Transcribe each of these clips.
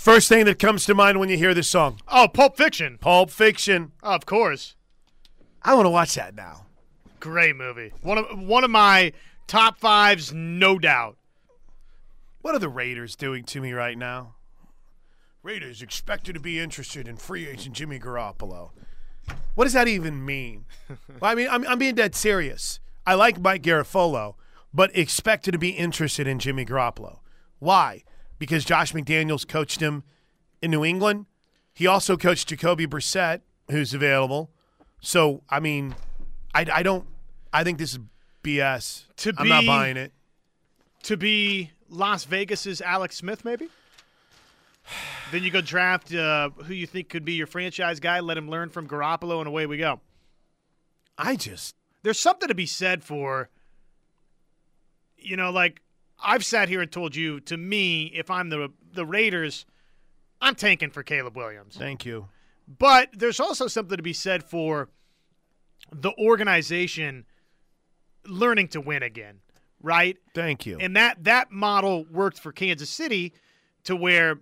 First thing that comes to mind when you hear this song Oh, Pulp Fiction. Pulp Fiction. Of course. I want to watch that now. Great movie. One of one of my top fives, no doubt. What are the Raiders doing to me right now? Raiders expected to be interested in free agent Jimmy Garoppolo. What does that even mean? well, I mean, I'm, I'm being dead serious. I like Mike Garafolo, but expected to be interested in Jimmy Garoppolo. Why? Because Josh McDaniels coached him in New England. He also coached Jacoby Brissett, who's available. So, I mean, I, I don't. I think this is BS. To I'm not buying it. To be Las Vegas's Alex Smith, maybe. then you go draft uh, who you think could be your franchise guy. Let him learn from Garoppolo, and away we go. I just There's something to be said for. You know, like I've sat here and told you. To me, if I'm the the Raiders, I'm tanking for Caleb Williams. thank you. But there's also something to be said for the organization learning to win again, right? Thank you. And that that model worked for Kansas City to where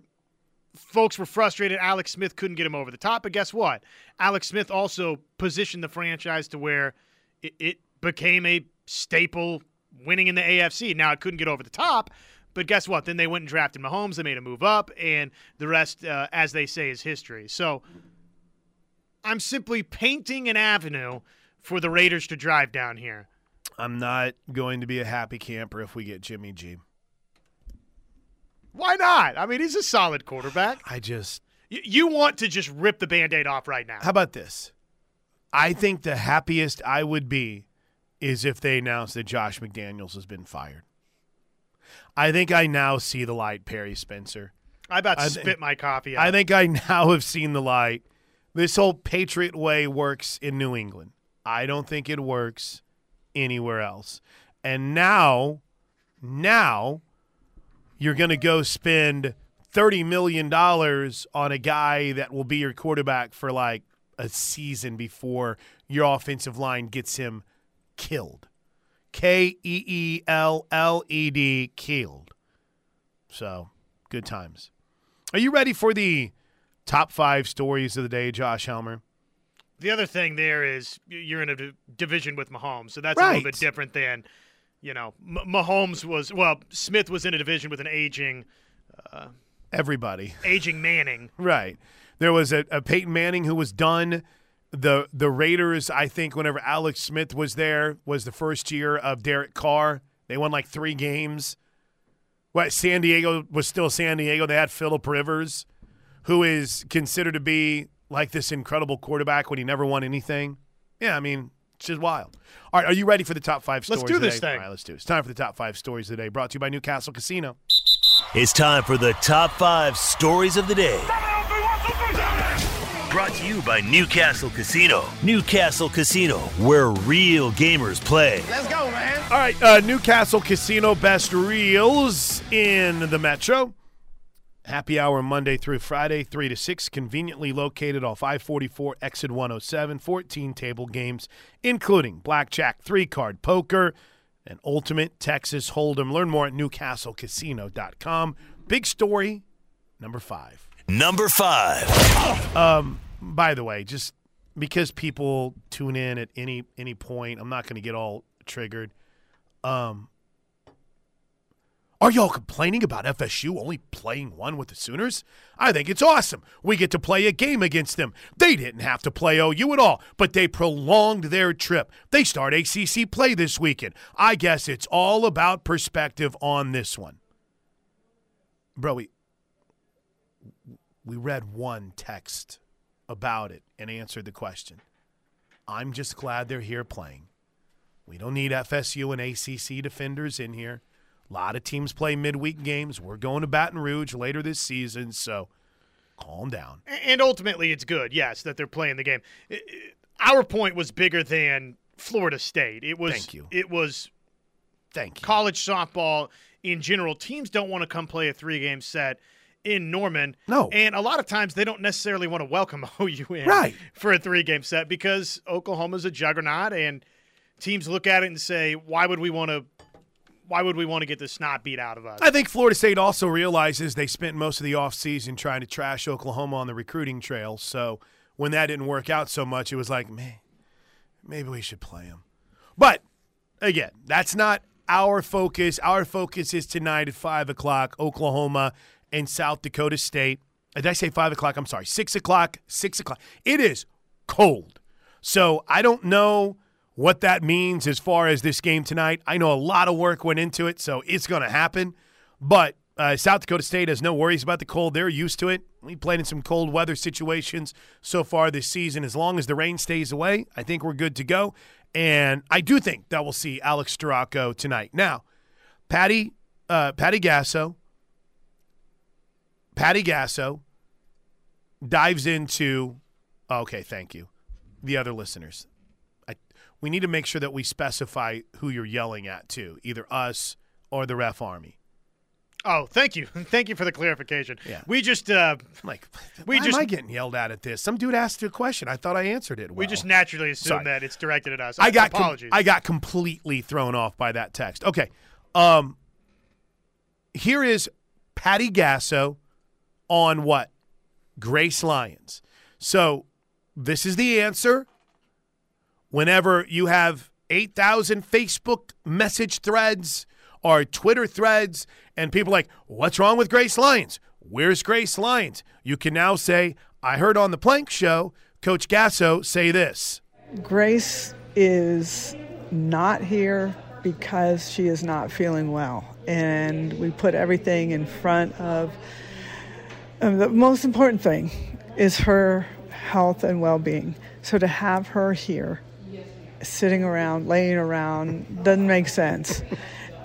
folks were frustrated Alex Smith couldn't get him over the top, but guess what? Alex Smith also positioned the franchise to where it, it became a staple winning in the AFC. Now it couldn't get over the top, but guess what? Then they went and drafted Mahomes, they made a move up and the rest uh, as they say is history. So I'm simply painting an avenue for the Raiders to drive down here. I'm not going to be a happy camper if we get Jimmy G. Why not? I mean, he's a solid quarterback. I just Y- You want to just rip the band aid off right now. How about this? I think the happiest I would be is if they announce that Josh McDaniels has been fired. I think I now see the light, Perry Spencer. I about to I spit my coffee out. I think I now have seen the light. This whole Patriot way works in New England. I don't think it works anywhere else. And now, now, you're going to go spend $30 million on a guy that will be your quarterback for like a season before your offensive line gets him killed. K E E L L E D, killed. So, good times. Are you ready for the top five stories of the day, Josh Helmer? the other thing there is you're in a division with Mahomes, so that's a little bit different than, you know, Mahomes was. Well, Smith was in a division with an aging, uh, Everybody. aging Manning. Right. There was a, a Peyton Manning who was done. The the Raiders, I think, whenever Alex Smith was there, was the first year of Derek Carr. They won like three games. What San Diego was still San Diego. They had Philip Rivers, who is considered to be like this incredible quarterback when he never won anything. Yeah, I mean, it's just wild. All right, are you ready for the top five stories? Let's do of the this thing. All right, let's do it. It's time for the top five stories of the day. Brought to you by Newcastle Casino. It's time for the top five stories of the day. Brought to you by Newcastle Casino. Newcastle Casino, where real gamers play. Let's go, man. All right, uh, Newcastle Casino best reels in the Metro. Happy hour Monday through Friday, 3 to 6, conveniently located off I 44 exit 107, 14 table games, including blackjack, three card poker, and ultimate Texas Hold'em. Learn more at newcastlecasino.com. Big story number five. Number five. Um, by the way, just because people tune in at any any point, I'm not going to get all triggered. Um, are y'all complaining about FSU only playing one with the Sooners? I think it's awesome. We get to play a game against them. They didn't have to play OU at all, but they prolonged their trip. They start ACC play this weekend. I guess it's all about perspective on this one. Bro, we we read one text about it and answered the question. I'm just glad they're here playing. We don't need FSU and ACC defenders in here. A lot of teams play midweek games. We're going to Baton Rouge later this season, so calm down. And ultimately, it's good, yes, that they're playing the game. Our point was bigger than Florida State. It was. Thank you. It was Thank you. college softball in general. Teams don't want to come play a three-game set in Norman. No. and a lot of times they don't necessarily want to welcome OU in Right. for a three-game set because Oklahoma's a juggernaut, and teams look at it and say, "Why would we want to? why would we want to get the snot beat out of us? I think Florida State also realizes they spent most of the offseason trying to trash Oklahoma on the recruiting trail. So when that didn't work out so much, it was like, man, maybe we should play them. But again, that's not our focus. Our focus is tonight at 5 o'clock, Oklahoma and South Dakota State. Did I say 5 o'clock? I'm sorry, 6 o'clock, 6 o'clock. It is cold. So I don't know what that means as far as this game tonight. I know a lot of work went into it, so it's going to happen. But uh, South Dakota State has no worries about the cold. They're used to it. We played in some cold weather situations so far this season. As long as the rain stays away, I think we're good to go. And I do think that we'll see Alex Storako tonight. Now, Patty, uh, Patty Gasso, Patty Gasso dives into. Okay, thank you. The other listeners we need to make sure that we specify who you're yelling at too, either us or the ref army. Oh, thank you, thank you for the clarification. Yeah, we just uh, like we why just am I getting yelled at at this? Some dude asked you a question. I thought I answered it. Well. We just naturally assume Sorry. that it's directed at us. I got apologies. Com- I got completely thrown off by that text. Okay, um, here is Patty Gasso on what Grace Lyons. So this is the answer whenever you have 8,000 Facebook message threads or Twitter threads, and people like, what's wrong with Grace Lyons? Where's Grace Lyons? You can now say, I heard on the Plank Show Coach Gasso say this. Grace is not here because she is not feeling well. And we put everything in front of um, the most important thing is her health and well being. So to have her here sitting around, laying around, doesn't make sense.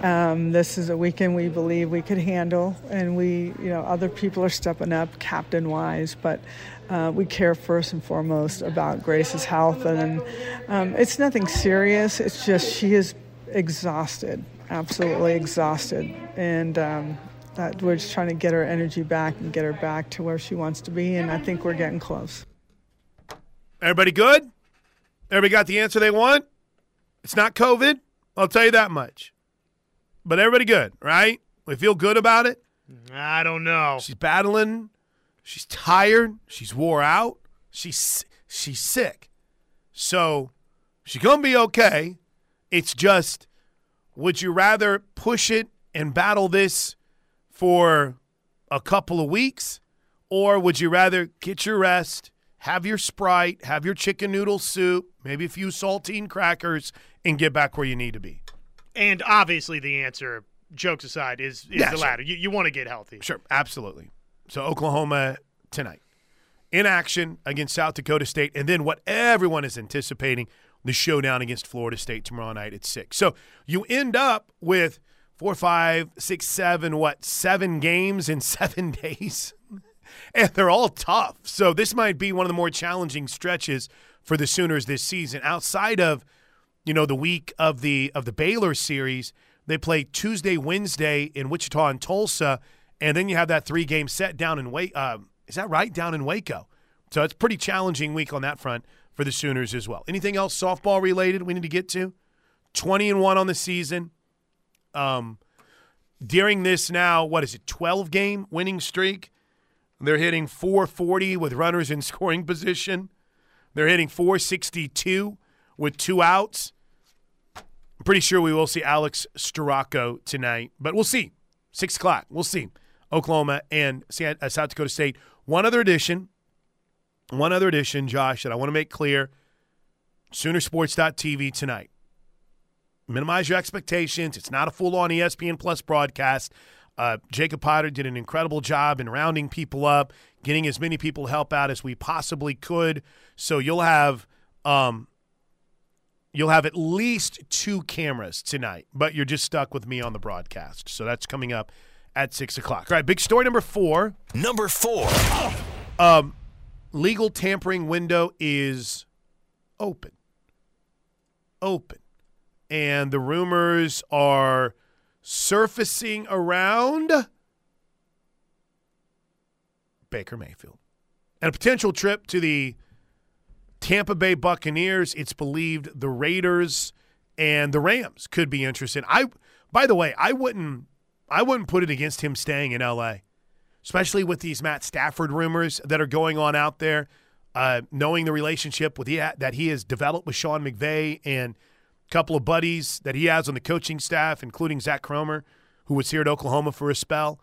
Um, this is a weekend we believe we could handle, and we, you know, other people are stepping up, captain wise, but uh, we care first and foremost about Grace's health, and um, it's nothing serious. It's just she is exhausted, absolutely exhausted, and um, that we're just trying to get her energy back and get her back to where she wants to be, and I think we're getting close. Everybody good? Everybody got the answer they want? It's not COVID. I'll tell you that much. But everybody good, right? We feel good about it. I don't know. She's battling. She's tired. She's wore out. She's she's sick. So she's gonna be okay. It's just, would you rather push it and battle this for a couple of weeks, or would you rather get your rest, have your Sprite, have your chicken noodle soup, maybe a few saltine crackers, and get back where you need to be? And obviously, the answer, jokes aside, is, is Yeah, the sure. latter. You, you want to get healthy. Sure, absolutely. So Oklahoma tonight in action against South Dakota State, and then what everyone is anticipating the showdown against Florida State tomorrow night at six. So you end up with four, five, six, seven, what, seven games in seven days? and they're all tough. So this might be one of the more challenging stretches for the Sooners this season. Outside of, you know, the week of the of the Baylor series, they play Tuesday, Wednesday in Wichita and Tulsa, and then you have that three game set down in Waco. Uh, is that right? Down in Waco. So it's pretty challenging week on that front for the Sooners as well. Anything else softball related we need to get to? 20 and 1 on the season. Um, during this now, what is it, 12 game winning streak? They're hitting 440 with runners in scoring position. They're hitting 462 with two outs. I'm pretty sure we will see Alex Storako tonight, but we'll see. Six o'clock. We'll see. Oklahoma and uh, South Dakota State. One other addition. One other addition, Josh, that I want to make clear. Soonersports.tv tonight. Minimize your expectations. It's not a full on ESPN Plus broadcast. Uh, Jacob Potter did an incredible job in rounding people up, getting as many people help out as we possibly could. So you'll have um, you'll have at least two cameras tonight, but you're just stuck with me on the broadcast. So that's coming up at six o'clock. All right, big story number four. Number four. Um, legal tampering window is open. Open. And the rumors are surfacing around Baker Mayfield. And a potential trip to the Tampa Bay Buccaneers. It's believed the Raiders and the Rams could be interested. I By the way, I wouldn't I wouldn't put it against him staying in LA, especially with these Matt Stafford rumors that are going on out there. Uh, knowing the relationship with he, that he has developed with Sean McVay and couple of buddies that he has on the coaching staff, including Zach Cromer, who was here at Oklahoma for a spell.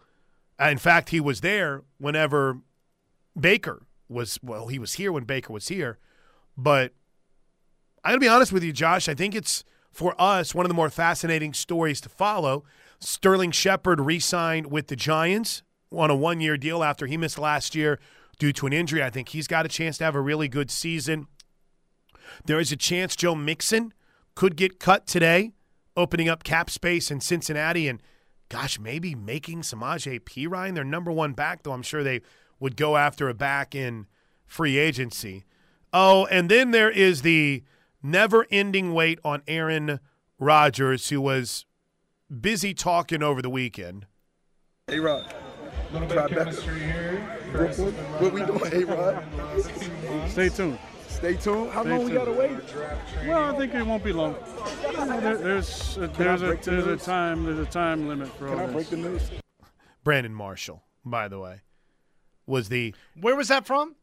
Uh, in fact, he was there whenever Baker was. Well, he was here when Baker was here, but I'm going to be honest with you, Josh. I think it's for us one of the more fascinating stories to follow. Sterling Shepard re-signed with the Giants on a one-year deal after he missed last year due to an injury. I think he's got a chance to have a really good season. There is a chance Joe Mixon could get cut today, opening up cap space in Cincinnati and gosh, maybe making Samaje Perine their number one back, though I'm sure they would go after a back in free agency. Oh, and then there is the never ending wait on Aaron Rodgers, who was busy talking over the weekend. Hey, Rod. Little chemistry here. What we doing, A Rod? Stay tuned. Stay tuned. How Stay long we gotta wait? Well, I think it won't be long. You know, there, there's a, there's a break the there's a time there's a time limit for Can all I this. break the news? Brandon Marshall, by the way, was the Where was that from?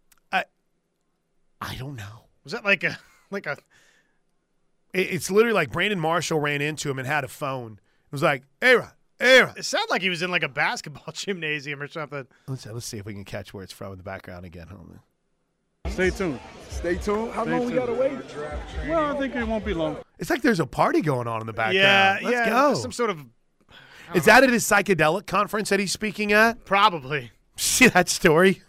I don't know. Was that like a like a It- It's literally like Brandon Marshall ran into him and had a phone. It was like, "Hey, Rod, hey, Rod." it sounded like he was in like a basketball gymnasium or something. Let's let's see if we can catch where it's from in the background again. Hold on. Stay tuned. Stay tuned. How Stay long we gotta wait? Well, I think it won't be long. It's like there's a party going on in the background. yeah, Let's yeah. go. Some sort of Is that at his psychedelic conference that he's speaking at? probably. See that story?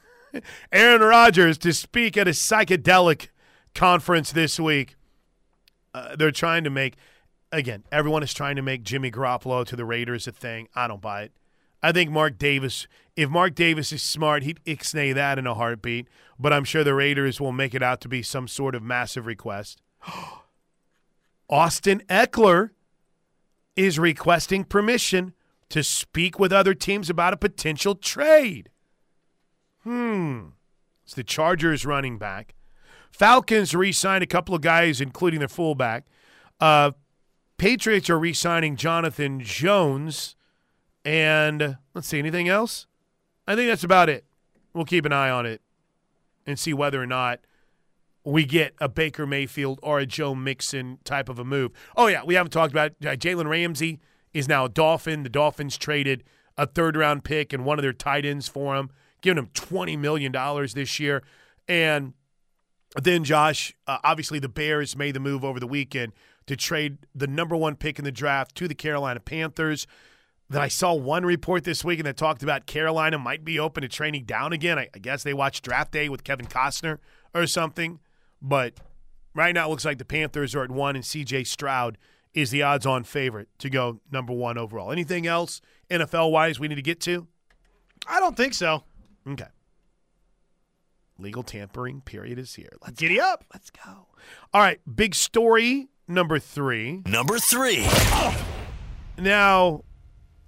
Aaron Rodgers to speak at a psychedelic conference this week. Uh, they're trying to make, again, everyone is trying to make Jimmy Garoppolo to the Raiders a thing. I don't buy it. I think Mark Davis, if Mark Davis is smart, he'd ixnay that in a heartbeat. But I'm sure the Raiders will make it out to be some sort of massive request. Austin Ekeler is requesting permission to speak with other teams about a potential trade. Hmm. It's the Chargers running back. Falcons re signed a couple of guys, including their fullback. Uh, Patriots are re signing Jonathan Jones. And let's see, anything else? I think that's about it. We'll keep an eye on it and see whether or not we get a Baker Mayfield or a Joe Mixon type of a move. Oh, yeah, we haven't talked about uh, Jalen Ramsey is now a Dolphin. The Dolphins traded a third round pick and one of their tight ends for him, giving him $20 million this year. And then, Josh, uh, obviously the Bears made the move over the weekend to trade the number one pick in the draft to the Carolina Panthers. That I saw one report this week and that talked about Carolina might be open to training down again. I, I guess they watched Draft Day with Kevin Costner or something. But right now it looks like the Panthers are at one and CJ Stroud is the odds on favorite to go number one overall. Anything else NFL wise we need to get to? I don't think so. Okay. Legal tampering period is here. Let's Giddy up. let's go. All right, big story number three. Number three. Now,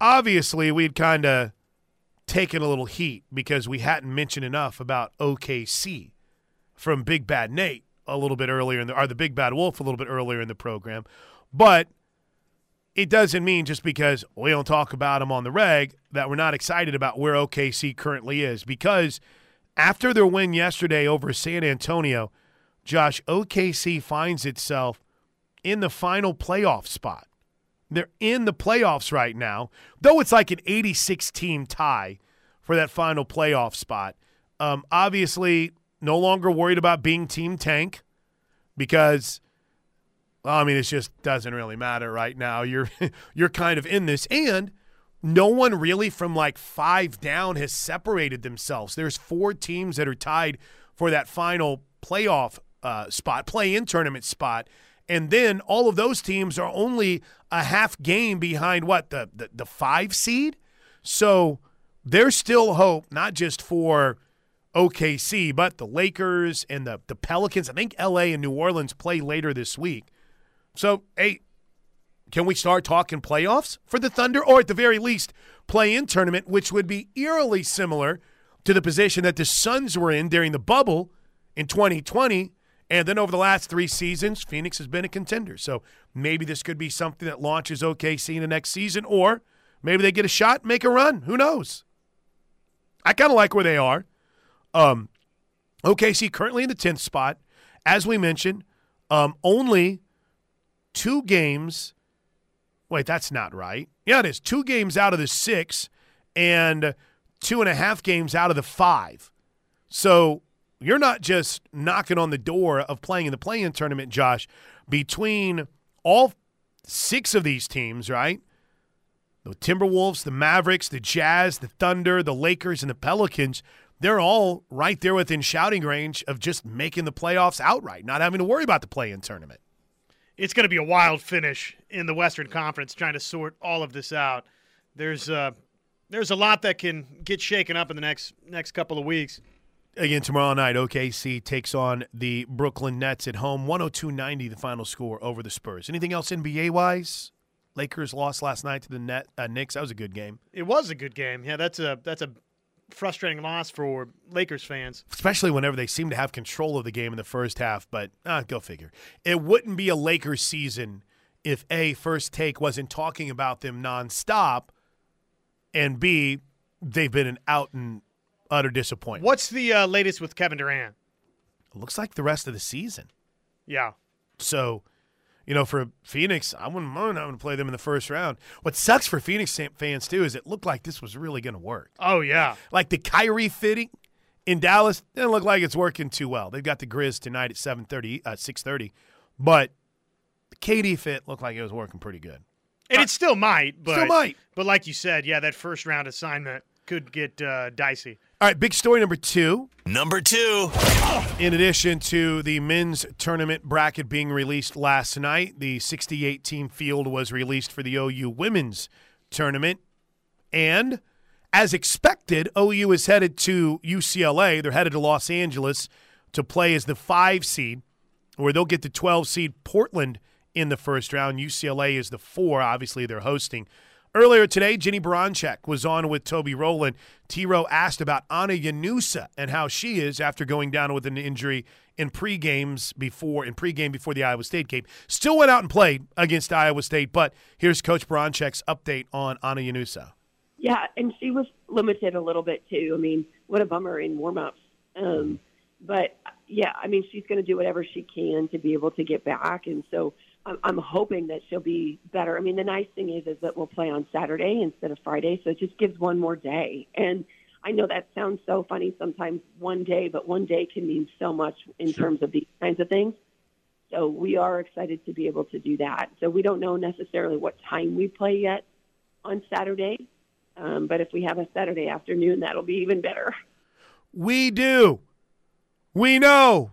obviously, we'd kind of taken a little heat because we hadn't mentioned enough about OKC from Big Bad Nate a little bit earlier in the or the Big Bad Wolf a little bit earlier in the program. But it doesn't mean just because we don't talk about them on the reg that we're not excited about where OKC currently is because after their win yesterday over San Antonio, Josh, OKC finds itself in the final playoff spot. They're in the playoffs right now, though it's like an 86 team tie for that final playoff spot. Um, obviously, no longer worried about being team tank because, well, I mean, it just doesn't really matter right now. You're you're kind of in this, and no one really from like five down has separated themselves. There's four teams that are tied for that final playoff uh, spot, play-in tournament spot. And then all of those teams are only a half game behind what the, the the five seed. So there's still hope, not just for OKC, but the Lakers and the the Pelicans. I think LA and New Orleans play later this week. So hey, can we start talking playoffs for the Thunder, or at the very least, play-in tournament, which would be eerily similar to the position that the Suns were in during the bubble in 2020 And then over the last three seasons, Phoenix has been a contender. So maybe this could be something that launches OKC in the next season, or maybe they get a shot, make a run. Who knows? I kind of like where they are. Um, OKC currently in the 10th spot. As we mentioned, um, only two games. Wait, that's not right. Yeah, it is. Two games out of the six and two and a half games out of the five. So you're not just knocking on the door of playing in the play-in tournament, Josh. Between all six of these teams, right? The Timberwolves, the Mavericks, the Jazz, the Thunder, the Lakers, and the Pelicans, they're all right there within shouting range of just making the playoffs outright, not having to worry about the play-in tournament. It's going to be a wild finish in the Western Conference trying to sort all of this out. There's uh, there's a lot that can get shaken up in the next next couple of weeks. Again, tomorrow night, OKC takes on the Brooklyn Nets at home. 102 90, the final score over the Spurs. Anything else NBA wise? Lakers lost last night to the Net uh, Knicks. That was a good game. It was a good game. Yeah, that's a that's a frustrating loss for Lakers fans. Especially whenever they seem to have control of the game in the first half. But uh, go figure. It wouldn't be a Lakers season if A, First Take wasn't talking about them nonstop, and B, they've been an out and utter disappointment. What's the uh, latest with Kevin Durant? It looks like the rest of the season. Yeah. So, you know, for Phoenix, I wouldn't mind having to play them in the first round. What sucks for Phoenix fans too is it looked like this was really going to work. Oh yeah. Like the Kyrie fitting in Dallas didn't look like it's working too well. They've got the Grizz tonight at seven thirty, uh, six thirty, but the KD fit looked like it was working pretty good. And it still might, but Still might. But like you said, yeah, that first round assignment could get uh, dicey. All right, big story number two. Number two. In addition to the men's tournament bracket being released last night, the 68 team field was released for the OU women's tournament. And as expected, OU is headed to UCLA. They're headed to Los Angeles to play as the five seed, where they'll get the 12 seed Portland in the first round. UCLA is the four. Obviously, they're hosting. Earlier today, Jennie Baranczyk was on with Toby Rowland. T Row asked about Ana Llanusa and how she is after going down with an injury in pre-games before in pregame before the Iowa State game. Still went out and played against Iowa State, but here's Coach Baranczyk's update on Ana Llanusa. Yeah, and she was limited a little bit too. I mean, what a bummer in warm-ups. Um, but yeah, I mean, she's going to do whatever she can to be able to get back, and so I'm, I'm hoping that she'll be better. I mean, the nice thing is is that we'll play on Saturday instead of Friday, so it just gives one more day. And I know that sounds so funny sometimes, one day, but one day can mean so much in terms of these kinds of things. So we are excited to be able to do that. So we don't know necessarily what time we play yet on Saturday, um, but if we have a Saturday afternoon, that'll be even better. We do. We know.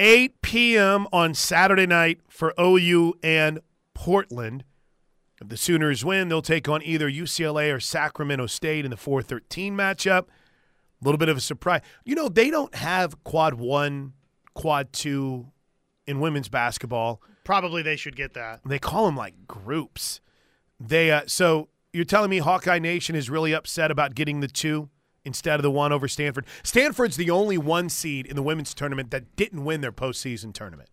8 p.m. on Saturday night for OU and Portland. If the Sooners win, they'll take on either UCLA or Sacramento State in the 413 matchup. A little bit of a surprise. You know, they don't have quad one, quad two in women's basketball. Probably they should get that. They call them like groups. They uh, so you're telling me Hawkeye Nation is really upset about getting the two instead of the one over Stanford. Stanford's the only one seed in the women's tournament that didn't win their postseason tournament.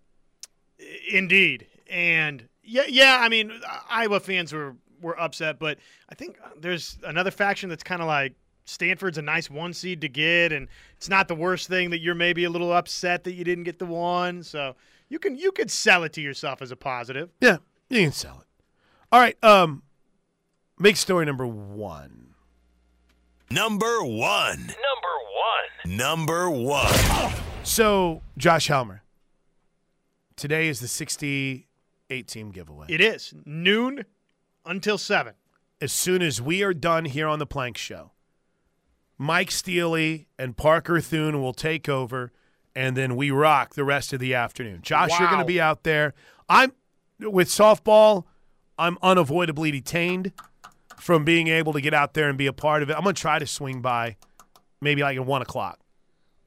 Indeed, and yeah, yeah. I mean, Iowa fans were were upset, but I think there's another faction that's kind of like Stanford's a nice one seed to get, and it's not the worst thing that you're maybe a little upset that you didn't get the one. So you can you could sell it to yourself as a positive. Yeah, you can sell it. All right, um, big story number one. Number one. Number one. Number one. So Josh Helmer, today is the 68 team giveaway. It is noon until seven. as soon as we are done here on the Plank Show, Mike Steely and Parker Thune will take over, and then we rock the rest of the afternoon. Josh, you're going to be out there. I'm with softball. I'm unavoidably detained from being able to get out there and be a part of it. I'm going to try to swing by, maybe like at one o'clock.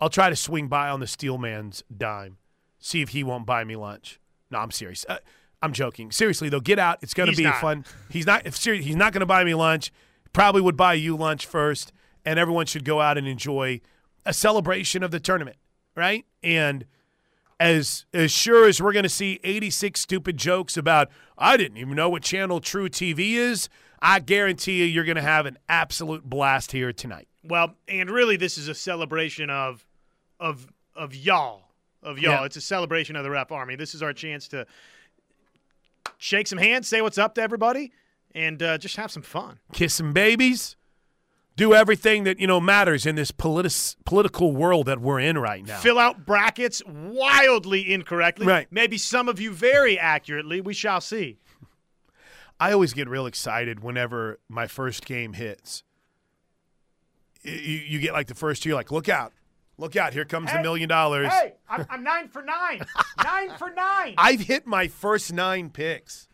I'll try to swing by on the Steelman's dime, see if he won't buy me lunch. No, I'm serious. Uh, I'm joking. Seriously though, get out. It's going to He's be not. fun. He's not. If serious, he's not going to buy me lunch. Probably would buy you lunch first, and everyone should go out and enjoy a celebration of the tournament, right? And as as sure as we're going to see 86 stupid jokes about I didn't even know what channel truTV is, I guarantee you you're going to have an absolute blast here tonight. Well, and really, this is a celebration of of of y'all of y'all. Yeah. It's a celebration of the rep army. This is our chance to shake some hands, say what's up to everybody, and uh, just have some fun. Kiss some babies. Do everything that you know matters in this politi- political world that we're in right now. Fill out brackets wildly incorrectly. Right. Maybe some of you very accurately. We shall see. I always get real excited whenever my first game hits. You, you get like the first year, like, look out, look out, here comes the Hey, million dollars. Hey, I'm, I'm nine for nine. nine for nine. I've hit my first nine picks.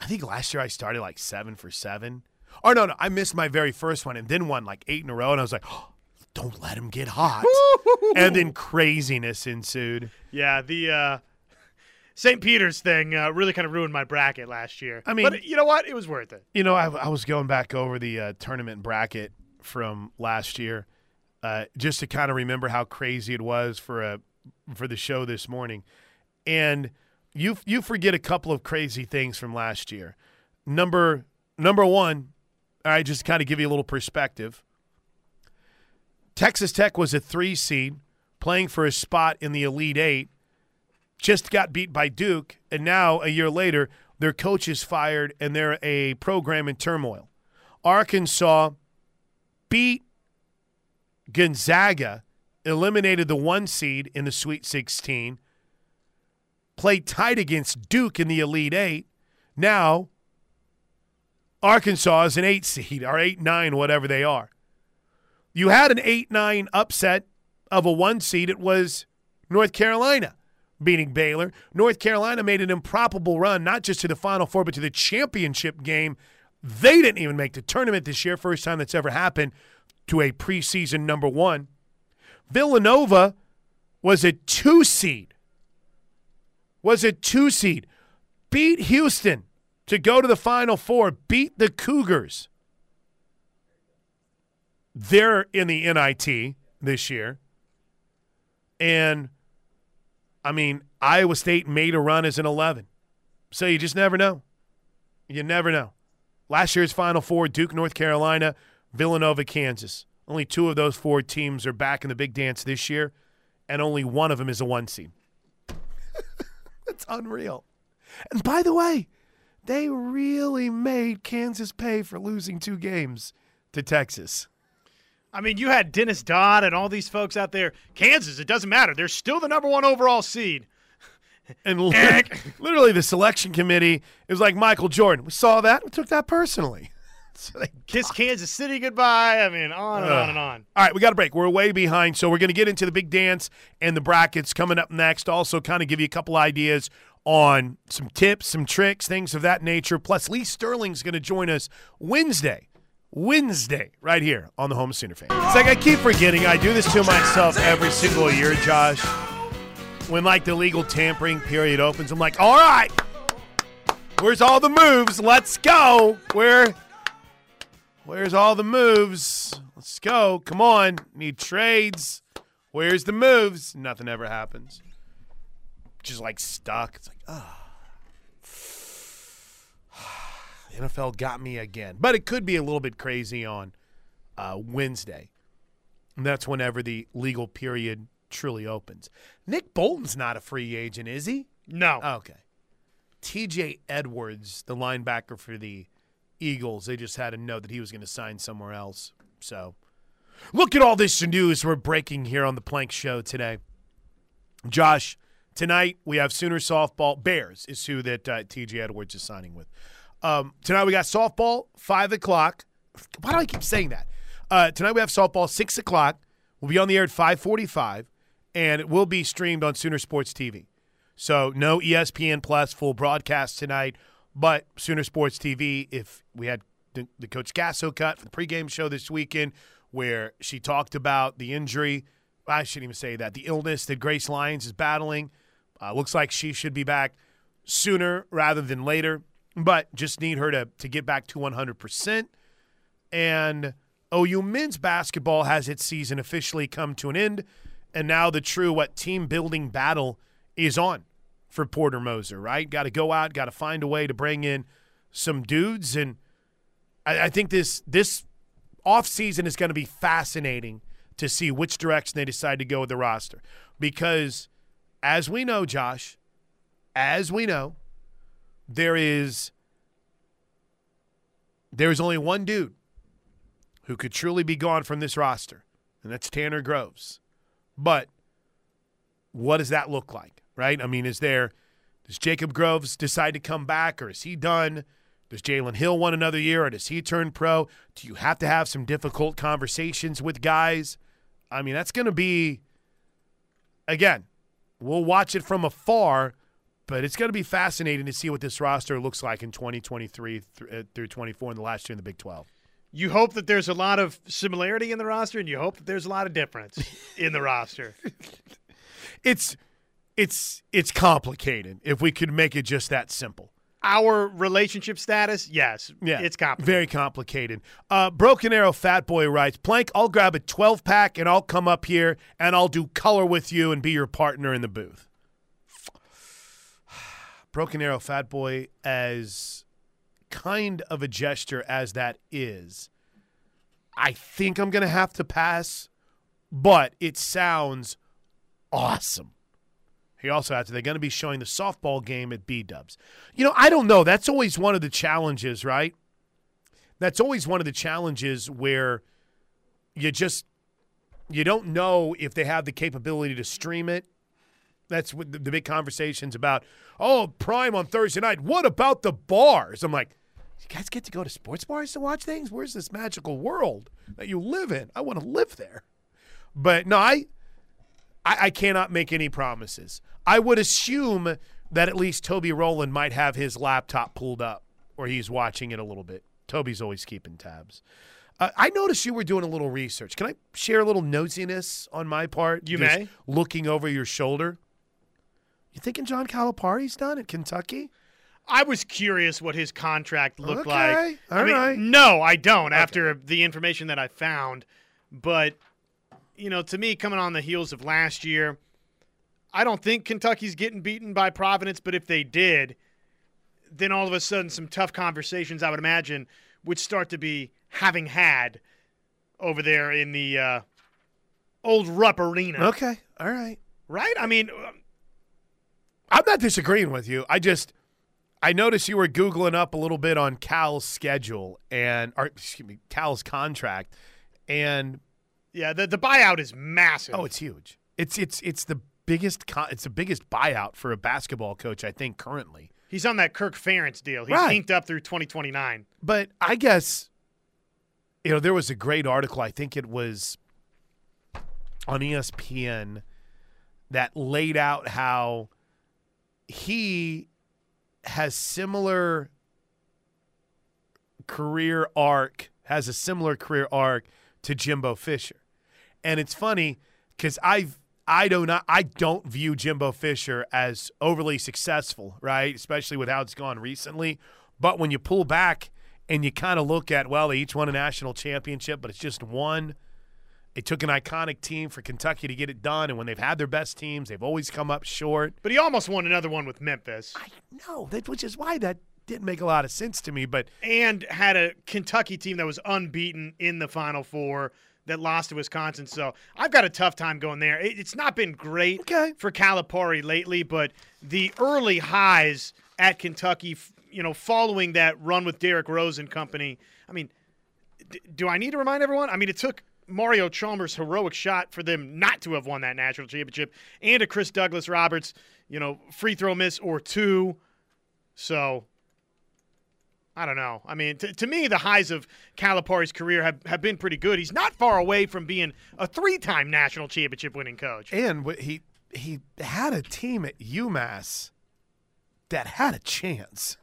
I think last year I started like seven for seven. Or no, no, I missed my very first one and then won like eight in a row, and I was like, oh, don't let him get hot. and then craziness ensued. Yeah, the uh, St. Peter's thing uh, really kind of ruined my bracket last year. I mean- but you know what? It was worth it. You know, I, I was going back over the uh, tournament bracket from last year, uh, just to kind of remember how crazy it was for a for the show this morning, and you you forget a couple of crazy things from last year. Number number one, all right, just kind of give you a little perspective. Texas Tech was a three seed, playing for a spot in the Elite Eight. Just got beat by Duke, and now a year later, their coach is fired and they're a program in turmoil. Arkansas beat Gonzaga, eliminated the one seed in the Sweet 16, played tight against Duke in the Elite Eight. Now, Arkansas is an eight seed or eight nine, whatever they are. You had an eight nine upset of a one seed. It was North Carolina beating Baylor. North Carolina made an improbable run, not just to the Final Four, but to the championship game. They didn't even make the tournament this year, first time that's ever happened to a preseason number one. Villanova was a two seed. Was a two seed. Beat Houston to go to the Final Four, beat the Cougars. They're in the NIT this year. And I mean, Iowa State made a run as an 11. So you just never know. You never know. Last year's Final Four, Duke, North Carolina, Villanova, Kansas. Only two of those four teams are back in the big dance this year, and only one of them is a one seed. That's unreal. And by the way, they really made Kansas pay for losing two games to Texas. I mean, you had Dennis Dodd and all these folks out there. Kansas, it doesn't matter. They're still the number one overall seed. And literally, the selection committee it was like Michael Jordan. We saw that. We took that personally. So they Kiss Kansas City goodbye. I mean, on and on and on. All right, we got a break. We're way behind, so we're going to get into the big dance and the brackets coming up next. Also, kind of give you a couple ideas on some tips, some tricks, things of that nature. Plus, Lee Sterling's going to join us Wednesday. Wednesday, right here on the Home Sooner Fan. It's like I keep forgetting. I do this to myself every single year, Josh. When like the legal tampering period opens, I'm like, all right, where's all the moves? Let's go. Where? Where's all the moves? Let's go. Come on. Need trades. Where's the moves? Nothing ever happens. Just like stuck. It's like, ah. The NFL got me again. But it could be a little bit crazy on uh, Wednesday. And that's whenever the legal period truly opens. Nick Bolton's not a free agent, is he? No. Okay. TJ Edwards, the linebacker for the Eagles, they just had a note that he was going to sign somewhere else. So, look at all this news we're breaking here on the Plank Show today. Josh, tonight we have Sooner softball. Bears is who that uh, TJ Edwards is signing with. Um, tonight we got softball, 5 o'clock. Why do I keep saying that? Uh, tonight we have softball, 6 o'clock. We'll be on the air at 545, and it will be streamed on Sooner Sports TV. So no ESPN Plus full broadcast tonight, but Sooner Sports TV. If we had the, the Coach Gasso cut for the pregame show this weekend, where she talked about the injury, I shouldn't even say that, the illness that Grace Lyons is battling. Uh, looks like she should be back sooner rather than later, but just need her to to get back to 100 percent. And OU men's basketball has its season officially come to an end, and now the true what team building battle is on for Porter Moser, right? Got to go out, got to find a way to bring in some dudes, and I, I think this this offseason is going to be fascinating to see which direction they decide to go with the roster, because as we know, Josh, as we know, there is there is only one dude who could truly be gone from this roster, and that's Tanner Groves. But what does that look like, right? I mean, is there does Jacob Groves decide to come back, or is he done? Does Jalen Hill want another year, or does he turn pro? Do you have to have some difficult conversations with guys? I mean, that's going to be again. We'll watch it from afar, but it's going to be fascinating to see what this roster looks like in 2023 th- uh, through 24 in the last year in the Big 12. You hope that there's a lot of similarity in the roster, and you hope that there's a lot of difference in the roster. It's it's it's complicated. If we could make it just that simple. Our relationship status, yes, Yeah, it's complicated. Very complicated. Uh, Broken Arrow Fat Boy writes, Plank, I'll grab a 12 pack and I'll come up here and I'll do color with you and be your partner in the booth. Broken Arrow Fat Boy, as kind of a gesture as that is, I think I'm going to have to pass, but it sounds awesome. He also adds, "Are they're going to be showing the softball game at B Dubs. You know, I don't know. That's always one of the challenges, right? That's always one of the challenges where you just you don't know if they have the capability to stream it. That's what the, the big conversations about. Oh, Prime on Thursday night. What about the bars? I'm like, you guys get to go to sports bars to watch things? Where's this magical world that you live in? I want to live there. But no, I I, I cannot make any promises. I would assume that at least Toby Rowland might have his laptop pulled up or he's watching it a little bit. Toby's always keeping tabs. Uh, I noticed you were doing a little research. Can I share a little nosiness on my part? You Just may. Looking over your shoulder. You thinking John Calipari's done at Kentucky? I was curious what his contract looked Okay, like. I all mean, right. No, I don't. After the information that I found, but you know, to me, coming on the heels of last year, I don't think Kentucky's getting beaten by Providence. But if they did, then all of a sudden, some tough conversations, I would imagine, would start to be having had over there in the uh, old Rupp Arena. Okay, all right. Right? I mean, I'm not disagreeing with you. I just I noticed you were googling up a little bit on Cal's schedule and or excuse me, Cal's contract and yeah, the the buyout is massive. oh, it's huge. It's it's it's the biggest con- it's the biggest buyout for a basketball coach I think currently. He's on that Kirk Ferentz deal. He's Right. inked up through 2029. But I guess you know there was a great article. I think it was on ESPN that laid out how he has similar career arc has a similar career arc to Jimbo Fisher. And it's funny cuz I've I do not I don't view Jimbo Fisher as overly successful, right? Especially with how it's gone recently. But when you pull back and you kind of look at well, they each won a national championship, but it's just one. It took an iconic team for Kentucky to get it done, and when they've had their best teams, they've always come up short. But he almost won another one with Memphis I know that, which is why that didn't make a lot of sense to me. But and had a Kentucky team that was unbeaten in the Final Four that lost to Wisconsin. So I've got a tough time going there. It- It's not been great Okay. for Calipari lately, but the early highs at Kentucky, you know, following that run with Derrick Rose and company. I mean, d- do I need to remind everyone? I mean, it took Mario Chalmers' heroic shot for them not to have won that national championship, and a Chris Douglas Roberts, you know, free throw miss or two. So I don't know. I mean, t- to me, the highs of Calipari's career have, have been pretty good. He's not far away from being a three-time national championship winning coach. and he he had a team at UMass that had a chance.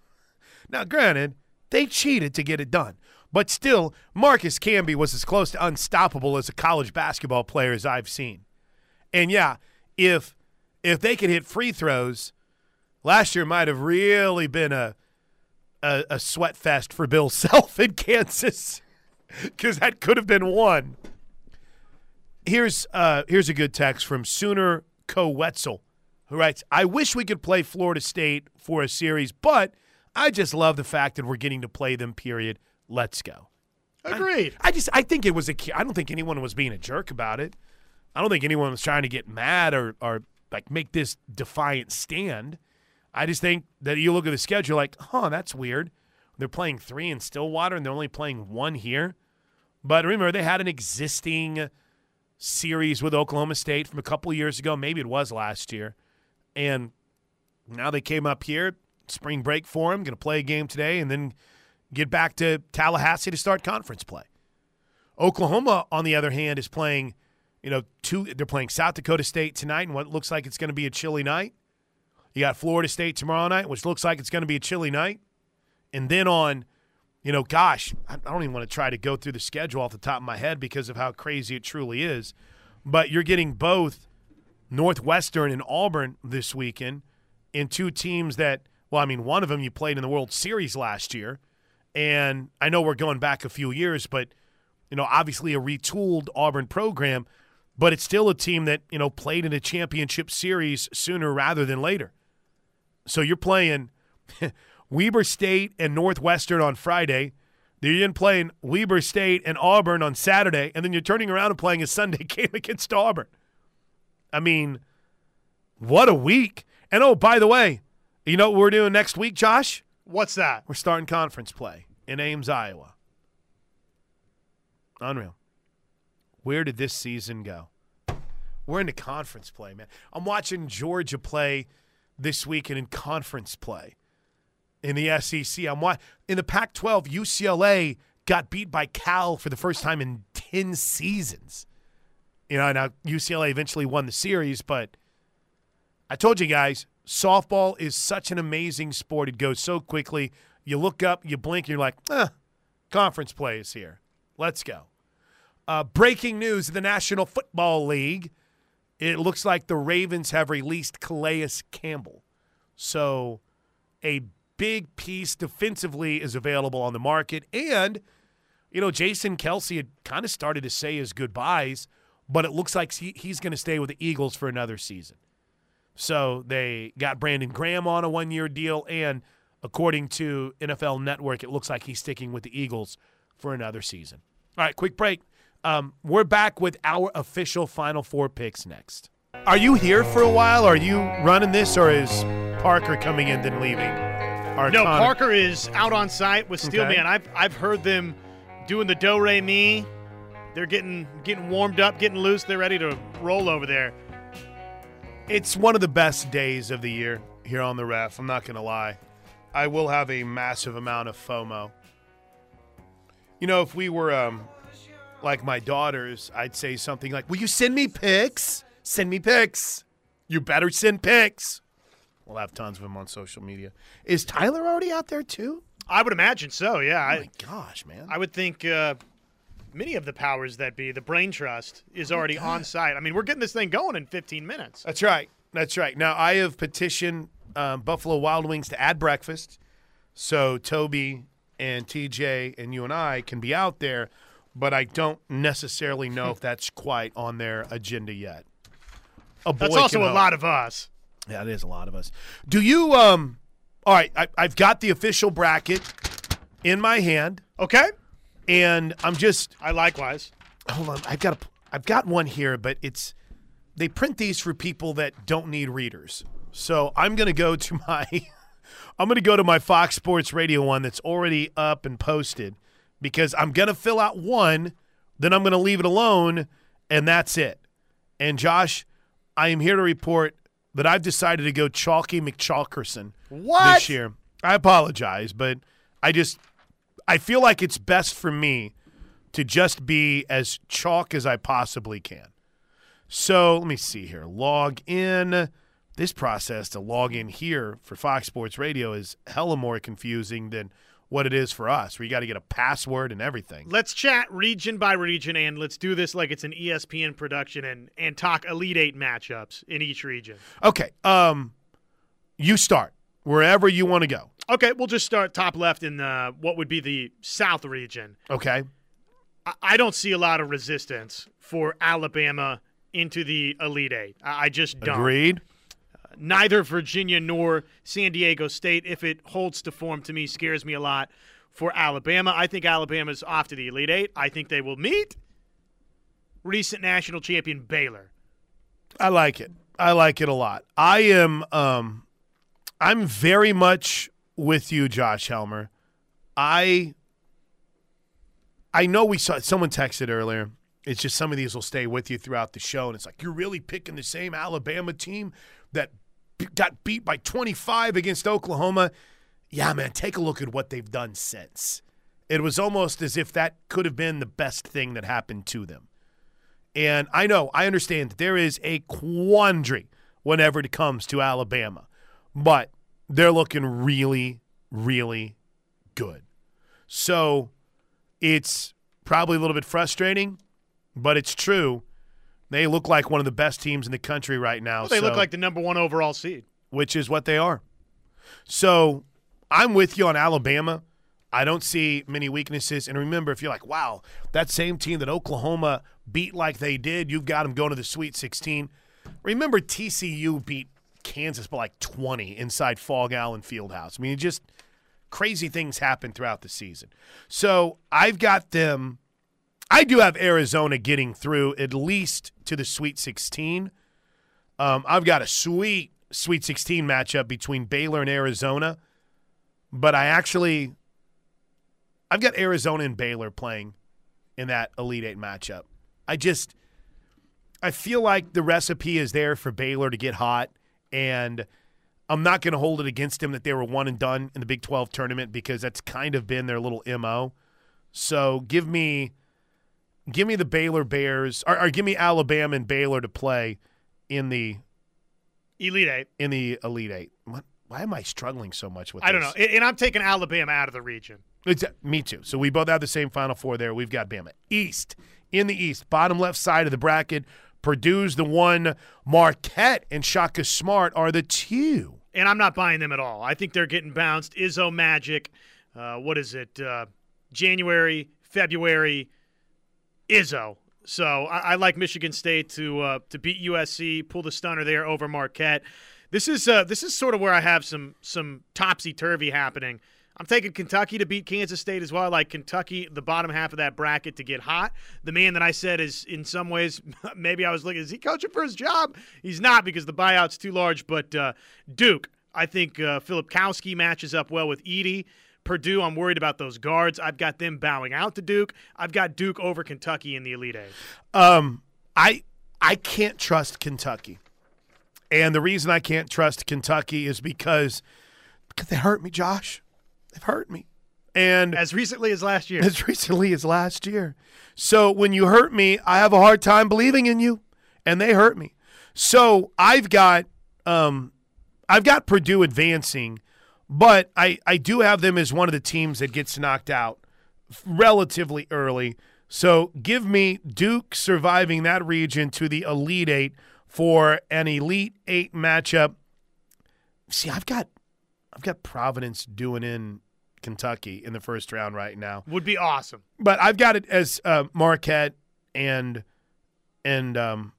Now, granted, they cheated to get it done, but still, Marcus Camby was as close to unstoppable as a college basketball player as I've seen. And yeah, if if they could hit free throws, last year might have really been a a, a sweat fest for Bill Self in Kansas because that could have been one. Here's uh, here's a good text from Sooner Co Wetzel who writes, I wish we could play Florida State for a series, but I just love the fact that we're getting to play them, period. Let's go. Agreed. I just I think it was a I don't think anyone was being a jerk about it. I don't think anyone was trying to get mad or or like make this defiant stand. I just think that you look at the schedule like, huh, that's weird. They're playing three in Stillwater and they're only playing one here. But remember, they had an existing series with Oklahoma State from a couple years ago. Maybe it was last year. And now they came up here, spring break for them, going to play a game today, and then get back to Tallahassee to start conference play. Oklahoma, on the other hand, is playing, you know, two. They're playing South Dakota State tonight, and what looks like it's going to be a chilly night. You got Florida State tomorrow night, which looks like it's going to be a chilly night, and then on, you know, gosh, I don't even want to try to go through the schedule off the top of my head because of how crazy it truly is. But you're getting both Northwestern and Auburn this weekend in two teams that, well, I mean, one of them you played in the World Series last year. And I know we're going back a few years, but, you know, obviously a retooled Auburn program, but it's still a team that, you know, played in a championship series sooner rather than later. So you're playing Weber State and Northwestern on Friday. You're in playing Weber State and Auburn on Saturday, and then you're turning around and playing a Sunday game against Auburn. I mean, what a week. And oh, by the way, you know what we're doing next week, Josh? What's that? We're starting conference play in Ames, Iowa. Unreal. Where did this season go? We're into conference play, man. I'm watching Georgia play this weekend in conference play in the SEC. I'm wa- in the Pac-12. UCLA got beat by Cal for the first time in ten seasons. You know, now UCLA eventually won the series, but I told you guys, softball is such an amazing sport. It goes so quickly. You look up, you blink, you're like, conference play is here. Let's go. Uh, breaking news the National Football League. It looks like the Ravens have released Calais Campbell. So a big piece defensively is available on the market. And, you know, Jason Kelce had kind of started to say his goodbyes, but it looks like he, he's going to stay with the Eagles for another season. So they got Brandon Graham on a one year deal. And according to NFL Network, it looks like he's sticking with the Eagles for another season. All right, quick break. Um, we're back with our official Final Four picks next. Are you here for a while? Are you running this, or is Parker coming in then leaving? Our No, con- Parker is out on site with Steelman. Okay. I've I've heard them doing the do re mi. They're getting getting warmed up, getting loose. They're ready to roll over there. It's one of the best days of the year here on the ref. I'm not going to lie. I will have a massive amount of FOMO. You know, if we were um, like my daughters, I'd say something like, Will you send me pics? Send me pics. You better send pics. We'll have tons of them on social media. Is Tyler already out there too? I would imagine so. Yeah, Oh I my gosh, man. I would think uh, many of the powers that be, the Brain Trust, is already on site. I mean, we're getting this thing going in 15 minutes. That's right. That's right. Now I have petitioned um, Buffalo Wild Wings to add breakfast, so Toby and TJ and you and I can be out there. But I don't necessarily know if that's quite on their agenda yet. A boy That's also a hope. lot of us. Yeah, it is a lot of us. Do you? Um. All right, I, I've got the official bracket in my hand, Okay. And I'm just I likewise. hold on. I've got a, I've got one here, but it's they print these for people that don't need readers. So I'm gonna go to my I'm gonna go to my Fox Sports Radio one that's already up and posted because I'm gonna fill out one, then I'm gonna leave it alone, and that's it. And Josh, I am here to report that I've decided to go Chalky McChalkerson What? this year. I apologize, but I just I feel like it's best for me to just be as chalk as I possibly can. So let me see here. Log in. This process to log in here for Fox Sports Radio is hella more confusing than what it is for us, where you got to get a password and everything. Let's chat region by region and let's do this like it's an ESPN production and and talk Elite Eight matchups in each region. Okay. Um, you start wherever you want to go. Okay, we'll just start top left in the, what would be the South region. Okay. I, I don't see a lot of resistance for Alabama into the Elite Eight. I, I just don't. Agreed. neither Virginia nor San Diego State, if it holds to form, to me scares me a lot for Alabama. I think Alabama's off to the Elite Eight. I think they will meet recent national champion Baylor. I like it. I like it a lot. I am um I'm very much with you, Josh Helmer. I I know we saw someone texted earlier. It's just some of these will stay with you throughout the show, and it's like you're really picking the same Alabama team that got beat by 25 against Oklahoma. Yeah, man, take a look at what they've done since. It was almost as if that could have been the best thing that happened to them. And I know, I understand that there is a quandary whenever it comes to Alabama, but they're looking really, really good. So it's probably a little bit frustrating, but it's true. They look like one of the best teams in the country right now. Well, they so- look like the number one overall seed. which is what they are. So I'm with you on Alabama. I don't see many weaknesses. And remember, if you're like, wow, that same team that Oklahoma beat like they did, you've got them going to the Sweet 16. Remember, TCU beat Kansas but like 20 inside Phog Allen Fieldhouse. I mean, just crazy things happen throughout the season. So I've got them. I do have Arizona getting through at least to the Sweet 16. Um, I've got a sweet Sweet 16 matchup between Baylor and Arizona, but I actually I've got Arizona and Baylor playing in that Elite Eight matchup. I just I feel like the recipe is there for Baylor to get hot, and I'm not going to hold it against them that they were one and done in the Big 12 tournament because that's kind of been their little mo. So give me give me the Baylor Bears or, or give me Alabama and Baylor to play in the Elite Eight. in the Elite Eight. What, why am I struggling so much with? This? I don't know. And and I'm taking Alabama out of the region. It's, me too. So we both have the same Final Four there. We've got Bama East in the East, bottom left side of the bracket. Purdue's the one. Marquette and Shaka Smart are the two. and I'm not buying them at all. I think they're getting bounced. Izzo Magic, uh, what is it? Uh, January, February, Izzo. So I, I like Michigan State to uh, to beat USC, pull the stunner there over Marquette. This is uh, this is sort of where I have some some topsy turvy happening. I'm taking Kentucky to beat Kansas State as well. I like Kentucky, the bottom half of that bracket, to get hot. The man that I said is, in some ways, maybe I was looking, is he coaching for his job? He's not because the buyout's too large. But uh, Duke, I think uh, Filipowski matches up well with Edey. Purdue, I'm worried about those guards. I've got them bowing out to Duke. I've got Duke over Kentucky in the Elite Eight. Um, I I can't trust Kentucky, and the reason I can't trust Kentucky is because because they hurt me, Josh. They've hurt me, and As recently as last year. as recently as last year. So when you hurt me, I have a hard time believing in you, and they hurt me. So I've got um, I've got Purdue advancing, but I I do have them as one of the teams that gets knocked out relatively early. So give me Duke surviving that region to the Elite Eight for an Elite Eight matchup. See, I've got I've got Providence doing in Kentucky in the first round right now. Would be awesome. But I've got it as uh, Marquette and and um,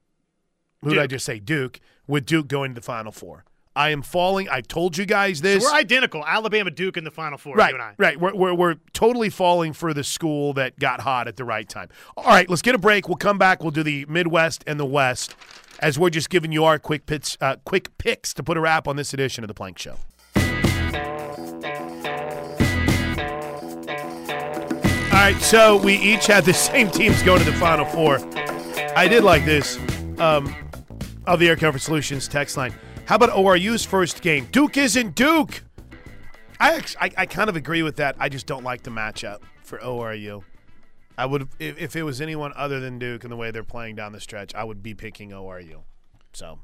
who did I just say? Duke with Duke going to the Final Four. I am falling. I told you guys this. So we're identical. Alabama, Duke in the Final Four. right, You and I. right. We're, we're we're totally falling for the school that got hot at the right time. All right, let's get a break. We'll come back. We'll do the Midwest and the West as we're just giving you our quick picks, uh, quick picks to put a wrap on this edition of the Plank Show. Right, so we each had the same teams go to the Final Four. I did like this um, of the Air Comfort Solutions text line. How about ORU's first game? Duke isn't Duke. I, actually, I I kind of agree with that. I just don't like the matchup for ORU. I would if, if it was anyone other than Duke and the way they're playing down the stretch, I would be picking ORU. So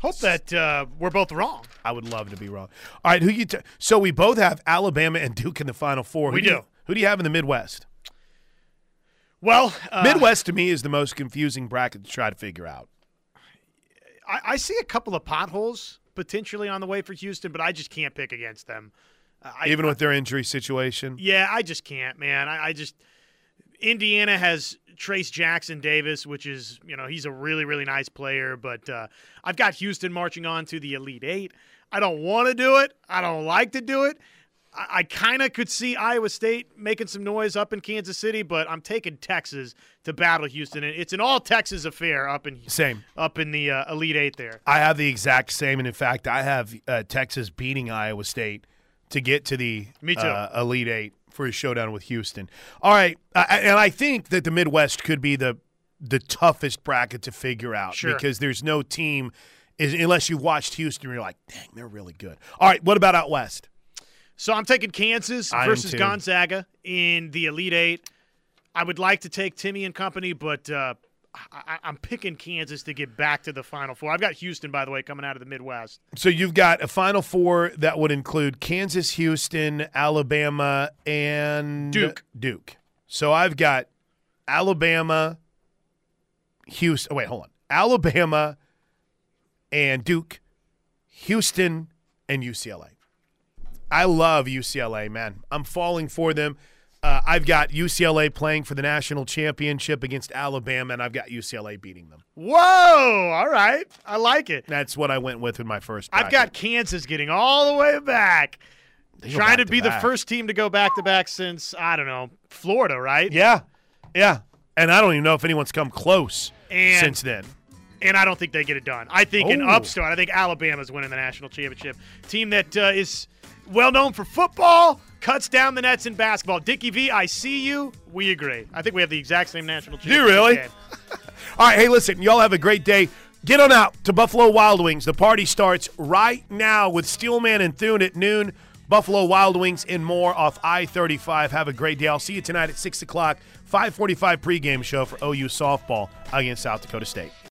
Hope that uh, we're both wrong. I would love to be wrong. All right, who you? T- so we both have Alabama and Duke in the Final Four. Who We you- do. who do you have in the Midwest? Well, uh, Midwest to me is the most confusing bracket to try to figure out. I, I see a couple of potholes potentially on the way for Houston, but I just can't pick against them. Uh, I, Even with their injury situation. Yeah, I just can't, man. I, I just Indiana has Trayce Jackson-Davis, which is, you know, he's a really, really nice player. But uh, I've got Houston marching on to the Elite Eight. I don't want to do it. I don't like to do it. I, I kind of could see Iowa State making some noise up in Kansas City, but I'm taking Texas to battle Houston. And it's an all Texas affair up in Same. up in the uh, Elite Eight there. I have the exact same, and in fact, I have uh, Texas beating Iowa State to get to the Me too. Uh, Elite Eight for a showdown with Houston. All right, and I think that the Midwest could be the the toughest bracket to figure out Sure. because there's no team is unless you've watched Houston, you're like, dang, they're really good. All right, what about out west? So I'm taking Kansas I versus. Gonzaga in the Elite Eight. I would like to take Timme and company, but uh, I, I'm picking Kansas to get back to the Final Four. I've got Houston, by the way, coming out of the Midwest. So you've got a Final Four that would include Kansas, Houston, Alabama, and Duke. Duke. So I've got Alabama, Houston. Oh, wait, hold on. Alabama and Duke, Houston, and UCLA. I love UCLA, man. I'm falling for them. Uh, I've got UCLA playing for the national championship against Alabama, and I've got UCLA beating them. Whoa! All right, I like it. That's what I went with in my first. I've got. Kansas getting all the way back, trying to back be the first team to go back to back since I don't know Florida, right? Yeah, yeah. And I don't even know if anyone's come close And- since then. and I don't think they get it done. I think an Oh. upstart. I think Alabama's winning the national championship. Team that uh, is well known for football, cuts down the nets in basketball. Dickie V, I see you. We agree. I think we have the exact same national team. You really? All right, hey, listen, y'all have a great day. Get on out to Buffalo Wild Wings. The party starts right now with Steelman and Thune at noon. Buffalo Wild Wings and more off I-35. Have a great day. I'll see you tonight at 6 o'clock, 545 pregame show for OU softball against South Dakota State.